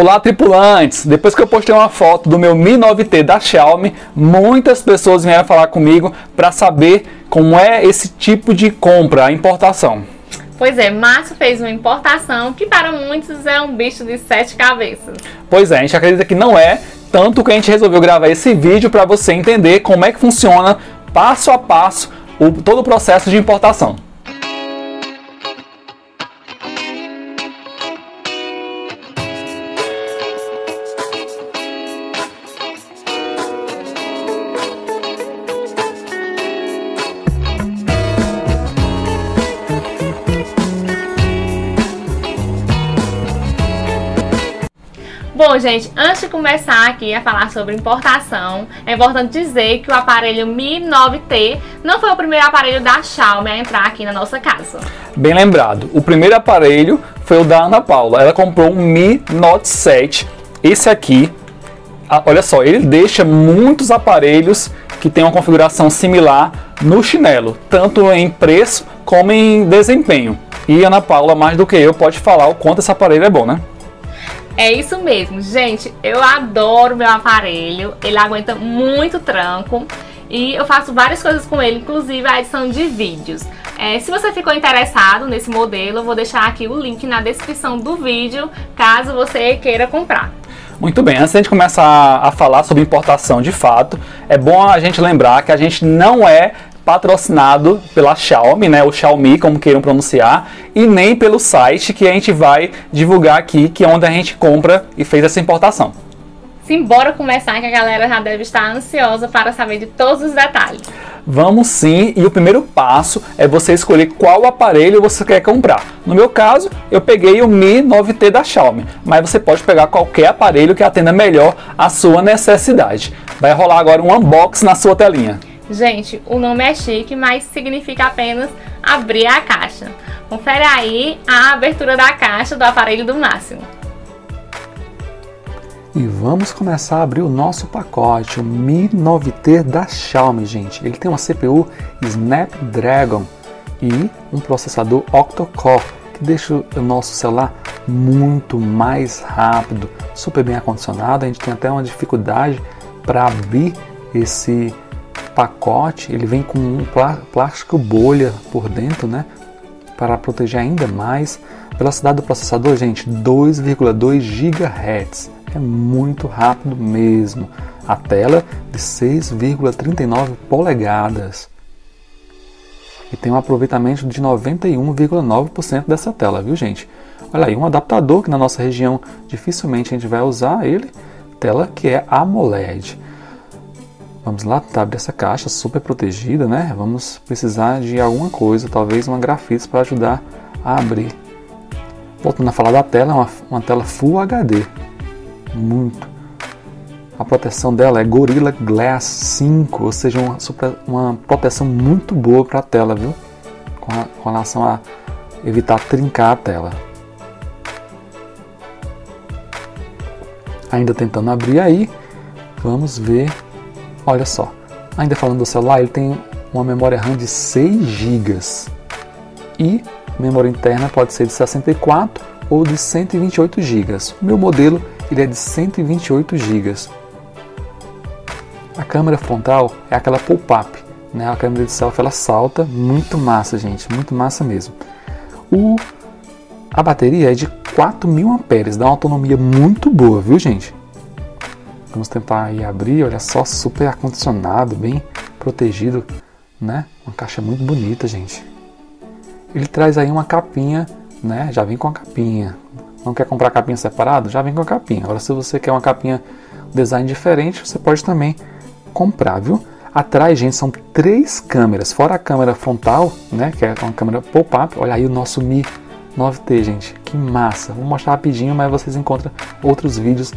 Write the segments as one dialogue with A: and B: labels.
A: Olá tripulantes! Depois que eu postei uma foto do meu Mi 9T da Xiaomi, muitas pessoas vieram falar comigo para saber como é esse tipo de compra, a importação.
B: Pois é, Márcio fez uma importação que para muitos é um bicho de sete cabeças.
A: Pois é, a gente acredita que não é, tanto que a gente resolveu gravar esse vídeo para você entender como é que funciona passo a passo o, todo o processo de importação.
B: Gente, antes de começar aqui a falar sobre importação, é importante dizer que o aparelho Mi 9T não foi o primeiro aparelho da Xiaomi a entrar aqui na nossa casa.
A: Bem lembrado, o primeiro aparelho foi o da Ana Paula. Ela comprou um Mi Note 7. Esse aqui, olha só, ele deixa muitos aparelhos que têm uma configuração similar no chinelo, tanto em preço como em desempenho. E Ana Paula, mais do que eu, pode falar o quanto esse aparelho é bom, né?
B: É isso mesmo, gente. Eu adoro meu aparelho. Ele aguenta muito tranco e eu faço várias coisas com ele, inclusive a edição de vídeos. É, se você ficou interessado nesse modelo, eu vou deixar aqui o link na descrição do vídeo, caso você queira comprar.
A: Muito bem, antes de a gente começar a falar sobre importação de fato, é bom a gente lembrar que a gente não é patrocinado pela Xiaomi, né, o Xiaomi, como queiram pronunciar, e nem pelo site que a gente vai divulgar aqui, que é onde a gente compra e fez essa importação.
B: Simbora começar que a galera já deve estar ansiosa para saber de todos os detalhes.
A: Vamos sim, e o primeiro passo é você escolher qual aparelho você quer comprar. No meu caso, eu peguei o Mi 9T da Xiaomi, mas você pode pegar qualquer aparelho que atenda melhor a sua necessidade. Vai rolar agora um unboxing na sua telinha.
B: Gente, o nome é chique, mas significa apenas abrir a caixa. Confere aí a abertura da caixa do aparelho do Máximo.
A: E vamos começar a abrir o nosso pacote, o Mi 9T da Xiaomi, gente. Ele tem uma CPU Snapdragon e um processador octa-core, que deixa o nosso celular muito mais rápido, super bem acondicionado. A gente tem até uma dificuldade para abrir esse pacote ele vem com um plástico bolha por dentro, né? Para proteger ainda mais. Velocidade do processador, gente, 2,2 GHz. É muito rápido mesmo. A tela de 6,39 polegadas. E tem um aproveitamento de 91,9% dessa tela, viu gente? Olha aí, um adaptador que na nossa região dificilmente a gente vai usar ele, tela que é AMOLED. Vamos lá, tá, abrir essa caixa super protegida, né? Vamos precisar de alguma coisa, talvez uma grafite para ajudar a abrir. Voltando a falar da tela, é uma, uma tela Full HD. Muito. A proteção dela é Gorilla Glass 5, ou seja, uma, uma proteção muito boa para a tela, viu? Com, a, com relação a evitar trincar a tela. Ainda tentando abrir aí, vamos ver Olha só, ainda falando do celular, ele tem uma memória RAM de 6 GB e memória interna pode ser de 64 ou de 128 GB. O meu modelo ele é de 128 GB. A câmera frontal é aquela pop-up, né? A câmera de selfie ela salta, muito massa, gente, muito massa mesmo. O a bateria é de 4000 mAh, dá uma autonomia muito boa, viu, gente? Vamos tentar aí abrir, olha só, super acondicionado, bem protegido, né? Uma caixa muito bonita, gente. Ele traz aí uma capinha, né? Já vem com a capinha. Não quer comprar capinha separado? Já vem com a capinha. Agora, se você quer uma capinha design diferente, você pode também comprar, viu? Atrás, gente, são três câmeras, fora a câmera frontal, né? Que é uma câmera pop-up. Olha aí o nosso Mi 9T, gente. Que massa! Vou mostrar rapidinho, mas vocês encontram outros vídeos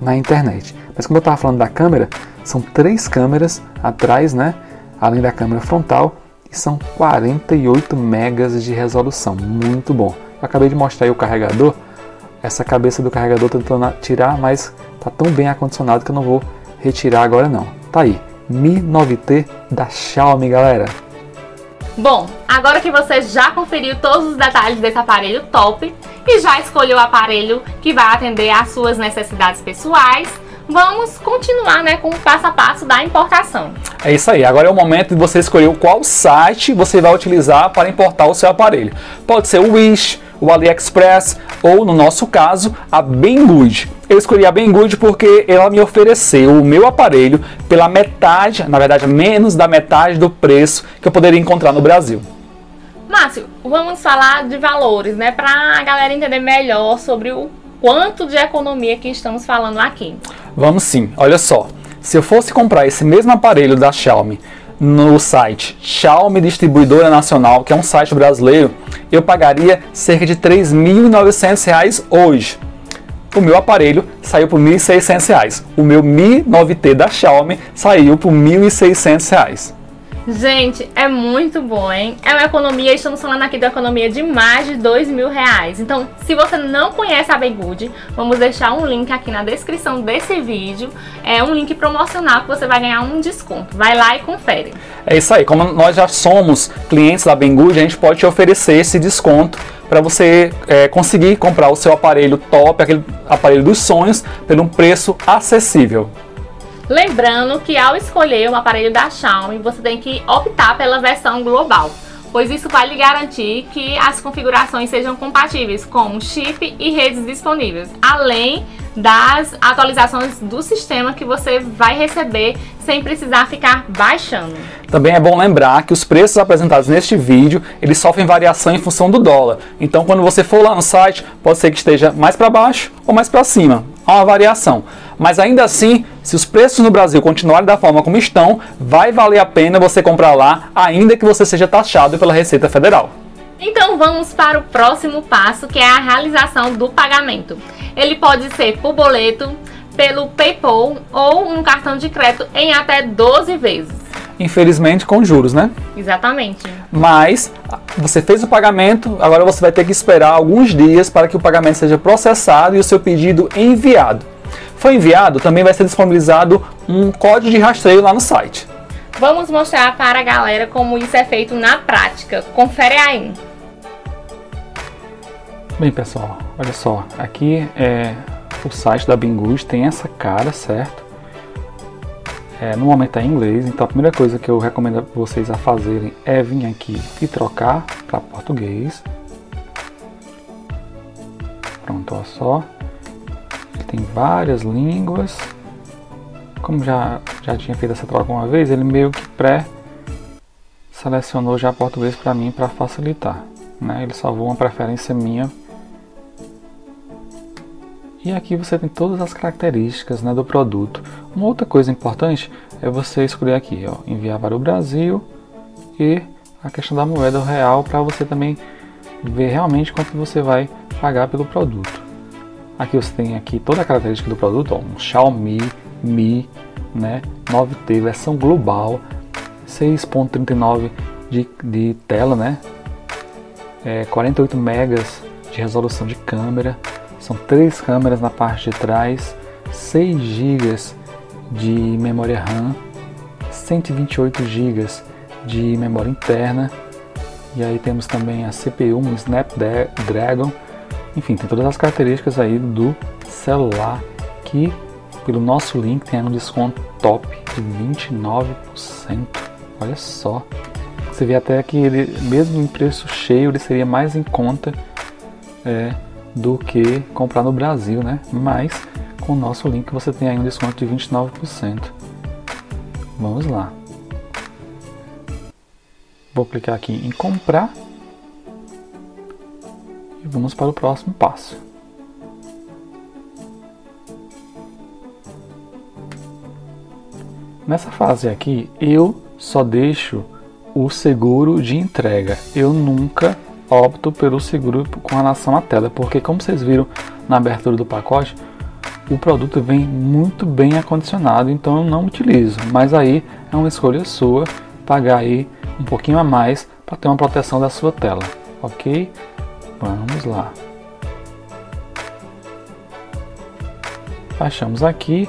A: na internet. Mas como eu estava falando da câmera, são três câmeras atrás, né? Além da câmera frontal, e são 48 megas de resolução, muito bom. Eu acabei de mostrar aí o carregador, essa cabeça do carregador tentando tirar, mas tá tão bem acondicionado que eu não vou retirar agora não. Tá aí, Mi 9T da Xiaomi, galera.
B: Bom, agora que você já conferiu todos os detalhes desse aparelho top e já escolheu o aparelho que vai atender às suas necessidades pessoais, vamos continuar né, com o passo a passo da importação.
A: É isso aí, agora é o momento de você escolher qual site você vai utilizar para importar o seu aparelho. Pode ser o Wish, o AliExpress ou, no nosso caso, a Banggood. Eu escolhi a Banggood porque ela me ofereceu o meu aparelho pela metade, na verdade, menos da metade do preço que eu poderia encontrar no Brasil.
B: Márcio, vamos falar de valores, né, para a galera entender melhor sobre o quanto de economia que estamos falando aqui.
A: Vamos sim, olha só. Se eu fosse comprar esse mesmo aparelho da Xiaomi no site Xiaomi Distribuidora Nacional, que é um site brasileiro, eu pagaria cerca de R$ 3.900 hoje. O meu aparelho saiu por R$ 1.600. O meu Mi 9T da Xiaomi saiu por R$ 1.600.
B: Gente, é muito bom, hein? É uma economia, estamos falando aqui da economia de mais de dois mil reais. Então, se você não conhece a Banggood, vamos deixar um link aqui na descrição desse vídeo. É um link promocional que você vai ganhar um desconto. Vai lá e confere.
A: É isso aí, como nós já somos clientes da Banggood, a gente pode te oferecer esse desconto para você é, conseguir comprar o seu aparelho top, aquele aparelho dos sonhos, por um preço acessível.
B: Lembrando que ao escolher um aparelho da Xiaomi, você tem que optar pela versão global, pois isso vai lhe garantir que as configurações sejam compatíveis com chip e redes disponíveis, além das atualizações do sistema que você vai receber sem precisar ficar baixando.
A: Também é bom lembrar que os preços apresentados neste vídeo, eles sofrem variação em função do dólar. Então, quando você for lá no site, pode ser que esteja mais para baixo ou mais para cima. Há uma variação. Mas ainda assim, se os preços no Brasil continuarem da forma como estão, vai valer a pena você comprar lá, ainda que você seja taxado pela Receita Federal.
B: Então vamos para o próximo passo, que é a realização do pagamento. Ele pode ser por boleto, pelo PayPal ou um cartão de crédito em até 12 vezes.
A: Infelizmente com juros, né?
B: Exatamente.
A: Mas você fez o pagamento, agora você vai ter que esperar alguns dias para que o pagamento seja processado e o seu pedido enviado. Foi enviado, também vai ser disponibilizado um código de rastreio lá no site.
B: Vamos mostrar para a galera como isso é feito na prática. Confere aí.
A: Bem, pessoal, olha só, aqui é o site da Bingus, tem essa cara, certo? É, no momento é em inglês, então a primeira coisa que eu recomendo vocês a fazerem é vir aqui e trocar para português. Pronto, olha só. Tem várias línguas. Como já, já tinha feito essa troca uma vez, ele meio que pré selecionou já português para mim para facilitar. Né? Ele salvou uma preferência minha e aqui você tem todas as características né, do produto. Uma outra coisa importante é você escolher aqui, ó, enviar para o Brasil e a questão da moeda real para você também ver realmente quanto você vai pagar pelo produto. Aqui você tem aqui toda a característica do produto, ó, um Xiaomi Mi né, 9T versão global, 6.39 de, de tela, né, é, 48 megas de resolução de câmera, são três câmeras na parte de trás, 6 GB de memória RAM, 128 GB de memória interna. E aí temos também a CPU, um Snapdragon. Enfim, tem todas as características aí do celular que pelo nosso link tem um desconto top de 29%. Olha só. Você vê até que ele, mesmo em preço cheio, ele seria mais em conta é, do que comprar no Brasil, né? Mas com o nosso link você tem aí um desconto de 29%. Vamos lá. Vou clicar aqui em comprar vamos para o próximo passo. Nessa fase aqui, eu só deixo o seguro de entrega. Eu nunca opto pelo seguro com relação à tela, porque como vocês viram na abertura do pacote, o produto vem muito bem acondicionado, então eu não utilizo. Mas aí é uma escolha sua pagar aí um pouquinho a mais para ter uma proteção da sua tela, ok? Vamos lá. Baixamos aqui,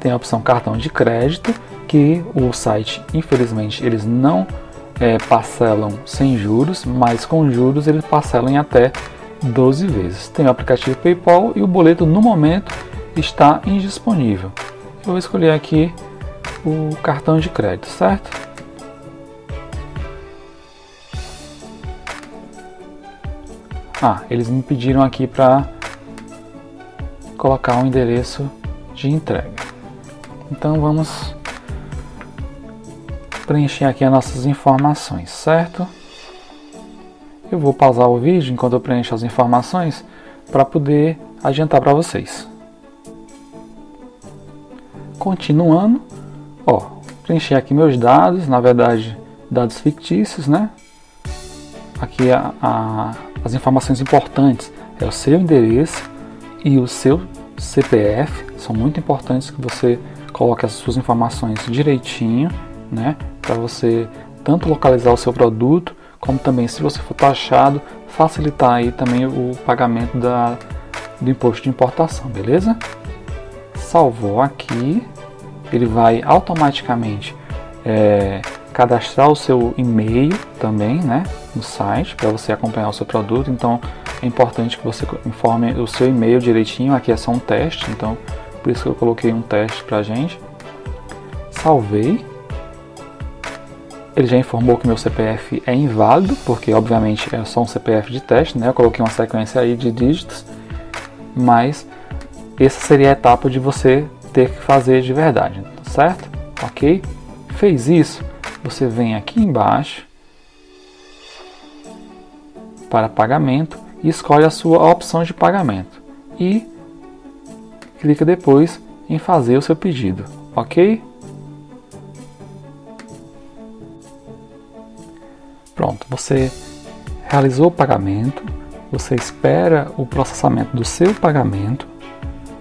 A: tem a opção cartão de crédito, que o site, infelizmente, eles não é, parcelam sem juros, mas com juros eles parcelam em até 12 vezes. Tem o aplicativo PayPal e o boleto no momento está indisponível. Eu vou escolher aqui o cartão de crédito, certo? Ah, eles me pediram aqui para colocar um endereço de entrega. Então vamos preencher aqui as nossas informações, certo? Eu vou pausar o vídeo enquanto eu preencho as informações para poder adiantar para vocês. Continuando, ó, preencher aqui meus dados, na verdade dados fictícios, né? Aqui a, a, as informações importantes é o seu endereço e o seu CPF, são muito importantes que você coloque as suas informações direitinho, né? Para você tanto localizar o seu produto como também se você for taxado, facilitar aí também o pagamento da, do imposto de importação, beleza? Salvou aqui, ele vai automaticamente é, cadastrar o seu e-mail também, né, no site para você acompanhar o seu produto. Então é importante que você informe o seu e-mail direitinho. Aqui é só um teste, então por isso que eu coloquei um teste para gente. Salvei ele já informou que meu CPF é inválido, porque obviamente é só um CPF de teste, né? Eu coloquei uma sequência aí de dígitos, mas essa seria a etapa de você ter que fazer de verdade, certo? Ok? Fez isso, você vem aqui embaixo para pagamento e escolhe a sua opção de pagamento e clica depois em fazer o seu pedido, ok? Pronto, você realizou o pagamento, você espera o processamento do seu pagamento,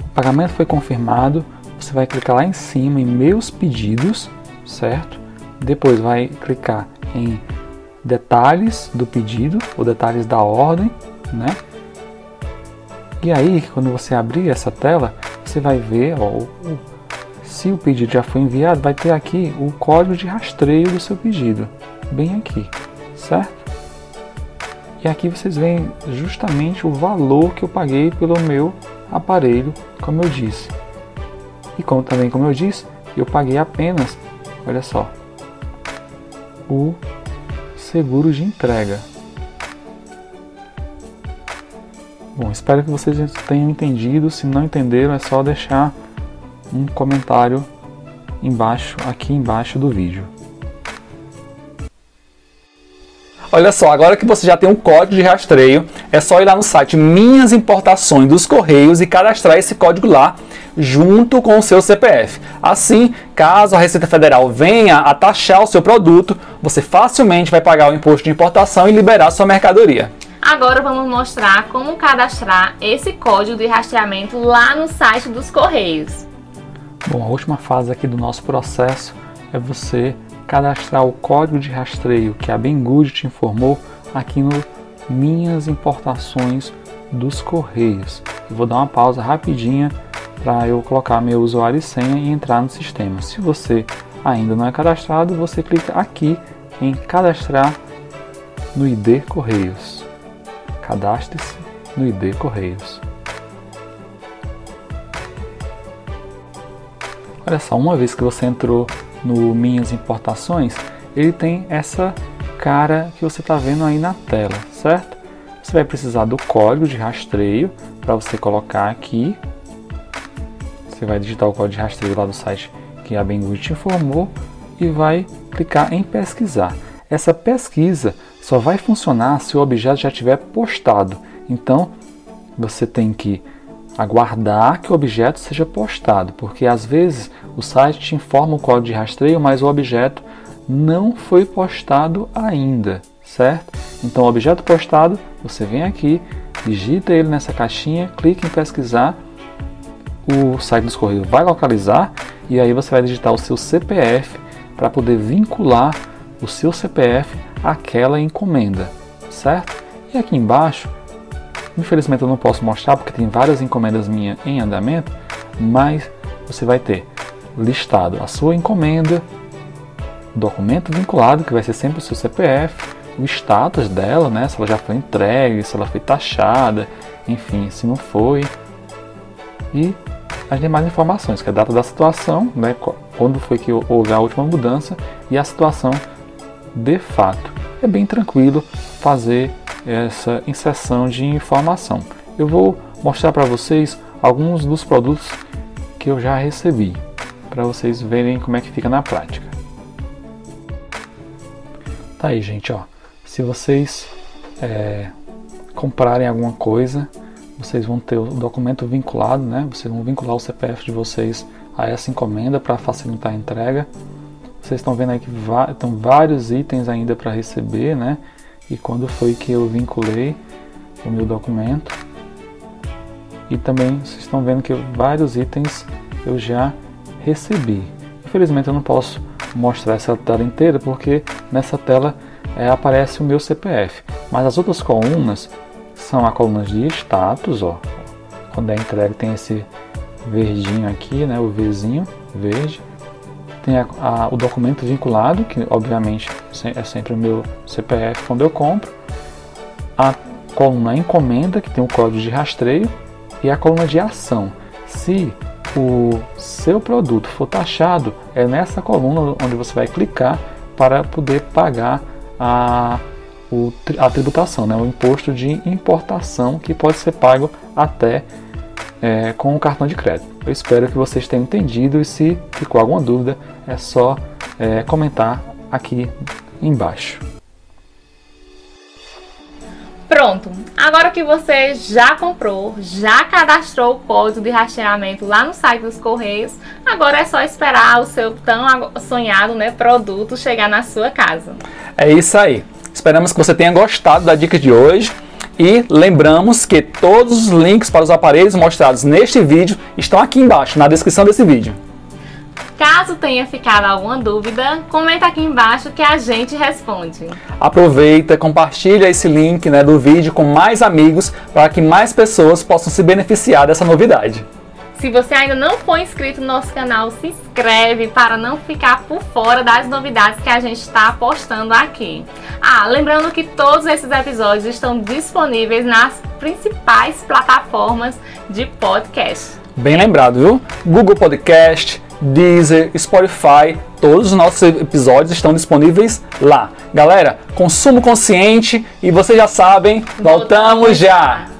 A: o pagamento foi confirmado, você vai clicar lá em cima em Meus Pedidos, certo? Depois vai clicar em Detalhes do pedido, ou detalhes da ordem, né? E aí, quando você abrir essa tela, você vai ver, ó, se o pedido já foi enviado, vai ter aqui o código de rastreio do seu pedido, bem aqui certo? E aqui vocês veem justamente o valor que eu paguei pelo meu aparelho, como eu disse. E como também como eu disse, eu paguei apenas, olha só, o seguro de entrega. Bom, espero que vocês tenham entendido. Se não entenderam, é só deixar um comentário embaixo, aqui embaixo do vídeo. Olha só, agora que você já tem um código de rastreio, é só ir lá no site Minhas Importações dos Correios e cadastrar esse código lá junto com o seu CPF. Assim, caso a Receita Federal venha a taxar o seu produto, você facilmente vai pagar o imposto de importação e liberar sua mercadoria.
B: Agora vamos mostrar como cadastrar esse código de rastreamento lá no site dos Correios.
A: Bom, a última fase aqui do nosso processo é você cadastrar o código de rastreio que a Bengud te informou aqui no Minhas Importações dos Correios. Eu vou dar uma pausa rapidinha para eu colocar meu usuário e senha e entrar no sistema. Se você ainda não é cadastrado, você clica aqui em cadastrar no ID Correios. Cadastre-se no ID Correios. Olha só, uma vez que você entrou no Minhas Importações, ele tem essa cara que você está vendo aí na tela, certo? Você vai precisar do código de rastreio para você colocar aqui. Você vai digitar o código de rastreio lá do site que a Banggood te informou e vai clicar em pesquisar. Essa pesquisa só vai funcionar se o objeto já estiver postado. Então, você tem que aguardar que o objeto seja postado, porque às vezes o site te informa o código de rastreio, mas o objeto não foi postado ainda, certo? Então, objeto postado, você vem aqui, digita ele nessa caixinha, clica em pesquisar, o site dos Correios vai localizar e aí você vai digitar o seu CPF para poder vincular o seu CPF àquela encomenda, certo? E aqui embaixo Infelizmente eu não posso mostrar porque tem várias encomendas minhas em andamento, mas você vai ter listado a sua encomenda, documento vinculado, que vai ser sempre o seu CPF, o status dela, né? Se ela já foi entregue, se ela foi taxada, enfim, se não foi. E as demais informações, que é a data da situação, né? Quando foi que houve a última mudança e a situação de fato. É bem tranquilo fazer essa inserção de informação. Eu vou mostrar para vocês alguns dos produtos que eu já recebi, para vocês verem como é que fica na prática. Tá aí, gente, ó. Se vocês é, comprarem alguma coisa, vocês vão ter o documento vinculado, né? Vocês vão vincular o CPF de vocês a essa encomenda para facilitar a entrega. Vocês estão vendo aí que estão vários itens ainda para receber, né? E quando foi que eu vinculei o meu documento. E também vocês estão vendo que vários itens eu já recebi. Infelizmente eu não posso mostrar essa tela inteira porque nessa tela é, aparece o meu CPF. Mas as outras colunas são a coluna de status, ó. Quando é entregue tem esse verdinho aqui, né, o Vzinho verde. Tem a, a, o documento vinculado, que obviamente é sempre o meu CPF quando eu compro. A coluna encomenda, que tem o código de rastreio. E a coluna de ação. Se o seu produto for taxado, é nessa coluna onde você vai clicar para poder pagar a, o, a tributação, né, o imposto de importação que pode ser pago até é, com o cartão de crédito. Eu espero que vocês tenham entendido e se ficou alguma dúvida é só é, comentar aqui embaixo.
B: Pronto, agora que você já comprou, já cadastrou o código de rastreamento lá no site dos Correios, agora é só esperar o seu tão sonhado né, produto chegar na sua casa.
A: É isso aí. Esperamos que você tenha gostado da dica de hoje. E lembramos que todos os links para os aparelhos mostrados neste vídeo estão aqui embaixo, na descrição desse vídeo.
B: Caso tenha ficado alguma dúvida, comenta aqui embaixo que a gente responde.
A: Aproveita, compartilha esse link né, do vídeo com mais amigos para que mais pessoas possam se beneficiar dessa novidade.
B: Se você ainda não for inscrito no nosso canal, se inscreve para não ficar por fora das novidades que a gente está postando aqui. Ah, lembrando que todos esses episódios estão disponíveis nas principais plataformas de podcast.
A: Bem lembrado, viu? Google Podcast, Deezer, Spotify, todos os nossos episódios estão disponíveis lá. Galera, consumo consciente e vocês já sabem, voltamos, voltamos já.